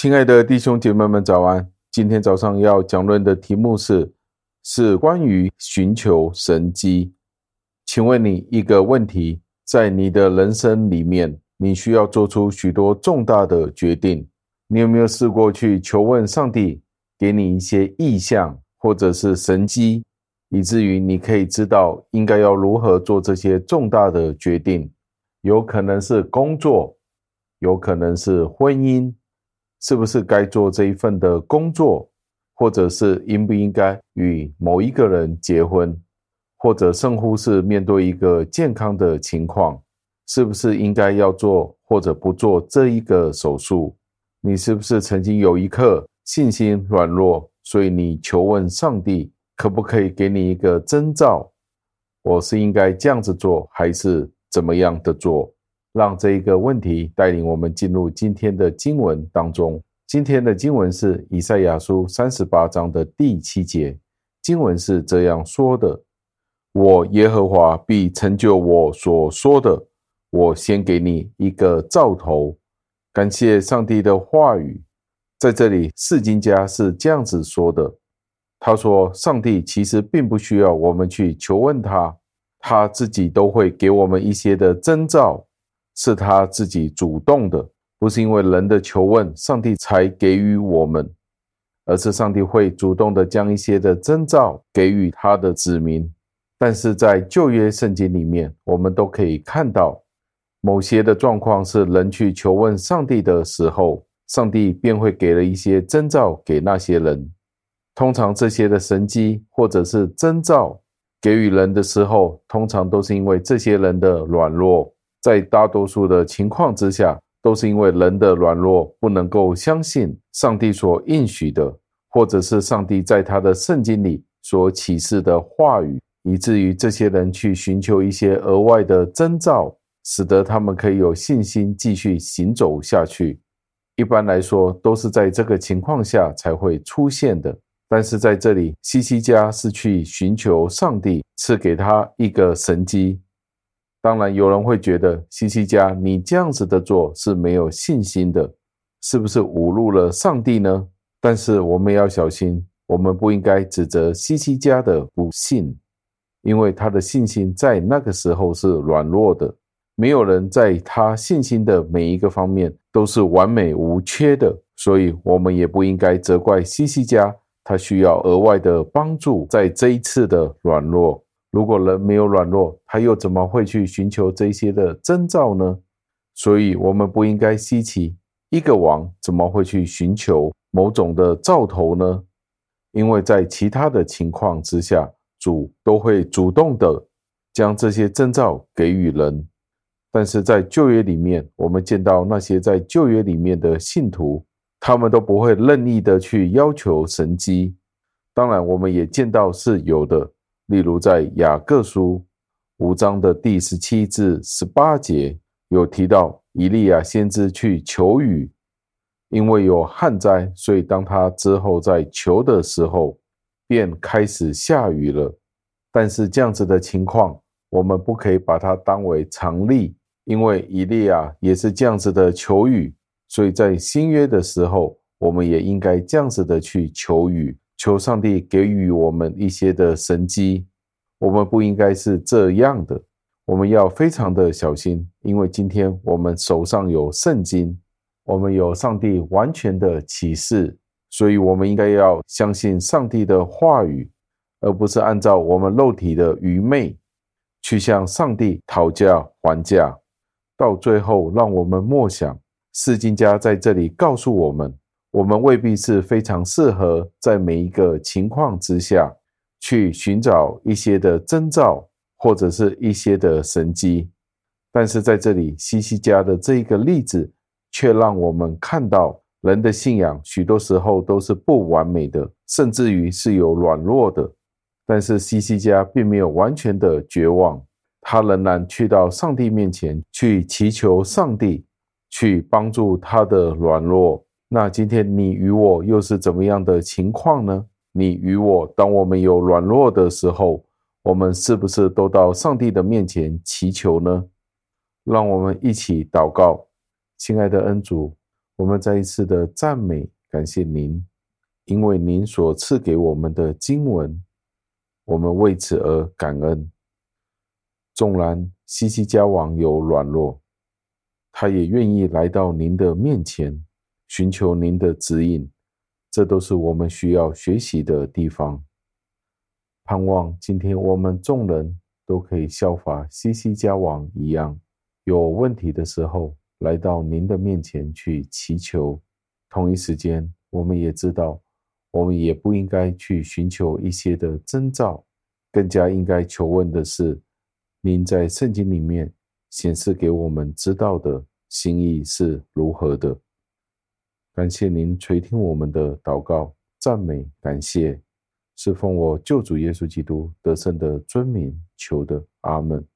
亲爱的弟兄姐妹们，早安！今天早上要讲论的题目是，是关于寻求神机。请问你一个问题：在你的人生里面，你需要做出许多重大的决定，你有没有试过去求问上帝，给你一些意象或者是神机，以至于你可以知道应该要如何做这些重大的决定？有可能是工作。有可能是婚姻，是不是该做这一份的工作，或者是应不应该与某一个人结婚，或者甚乎是面对一个健康的情况，是不是应该要做或者不做这一个手术？你是不是曾经有一刻信心软弱，所以你求问上帝，可不可以给你一个征兆？我是应该这样子做，还是怎么样的做？让这一个问题带领我们进入今天的经文当中。今天的经文是以赛亚书三十八章的第七节，经文是这样说的：“我耶和华必成就我所说的，我先给你一个兆头。”感谢上帝的话语，在这里释经家是这样子说的：“他说，上帝其实并不需要我们去求问他，他自己都会给我们一些的征兆。”是他自己主动的，不是因为人的求问，上帝才给予我们，而是上帝会主动的将一些的征兆给予他的子民。但是在旧约圣经里面，我们都可以看到，某些的状况是人去求问上帝的时候，上帝便会给了一些征兆给那些人。通常这些的神迹或者是征兆给予人的时候，通常都是因为这些人的软弱。在大多数的情况之下，都是因为人的软弱，不能够相信上帝所应许的，或者是上帝在他的圣经里所启示的话语，以至于这些人去寻求一些额外的征兆，使得他们可以有信心继续行走下去。一般来说，都是在这个情况下才会出现的。但是在这里，西西家是去寻求上帝赐给他一个神迹。当然，有人会觉得西西家，你这样子的做是没有信心的，是不是侮辱了上帝呢？但是我们要小心，我们不应该指责西西家的不信，因为他的信心在那个时候是软弱的。没有人在他信心的每一个方面都是完美无缺的，所以我们也不应该责怪西西家，他需要额外的帮助，在这一次的软弱。如果人没有软弱，他又怎么会去寻求这些的征兆呢？所以，我们不应该稀奇一个王怎么会去寻求某种的兆头呢？因为在其他的情况之下，主都会主动的将这些征兆给予人。但是在旧约里面，我们见到那些在旧约里面的信徒，他们都不会任意的去要求神迹。当然，我们也见到是有的。例如，在雅各书五章的第十七至十八节，有提到以利亚先知去求雨，因为有旱灾，所以当他之后在求的时候，便开始下雨了。但是这样子的情况，我们不可以把它当为常例，因为以利亚也是这样子的求雨，所以在新约的时候，我们也应该这样子的去求雨。求上帝给予我们一些的神迹，我们不应该是这样的，我们要非常的小心，因为今天我们手上有圣经，我们有上帝完全的启示，所以我们应该要相信上帝的话语，而不是按照我们肉体的愚昧去向上帝讨价还价，到最后让我们默想，释经家在这里告诉我们。我们未必是非常适合在每一个情况之下去寻找一些的征兆或者是一些的神迹，但是在这里西西家的这一个例子，却让我们看到人的信仰许多时候都是不完美的，甚至于是有软弱的。但是西西家并没有完全的绝望，他仍然去到上帝面前去祈求上帝去帮助他的软弱。那今天你与我又是怎么样的情况呢？你与我，当我们有软弱的时候，我们是不是都到上帝的面前祈求呢？让我们一起祷告，亲爱的恩主，我们再一次的赞美感谢您，因为您所赐给我们的经文，我们为此而感恩。纵然西西家王有软弱，他也愿意来到您的面前，寻求您的指引。这都是我们需要学习的地方。盼望今天我们众人都可以效法西西家王一样，有问题的时候来到您的面前去祈求。同一时间，我们也知道，我们也不应该去寻求一些的征兆，更加应该求问的是，您在圣经里面显示给我们知道的心意是如何的。感谢您垂听我们的祷告、赞美、感谢，是奉我救主耶稣基督得胜的尊名求的，阿门。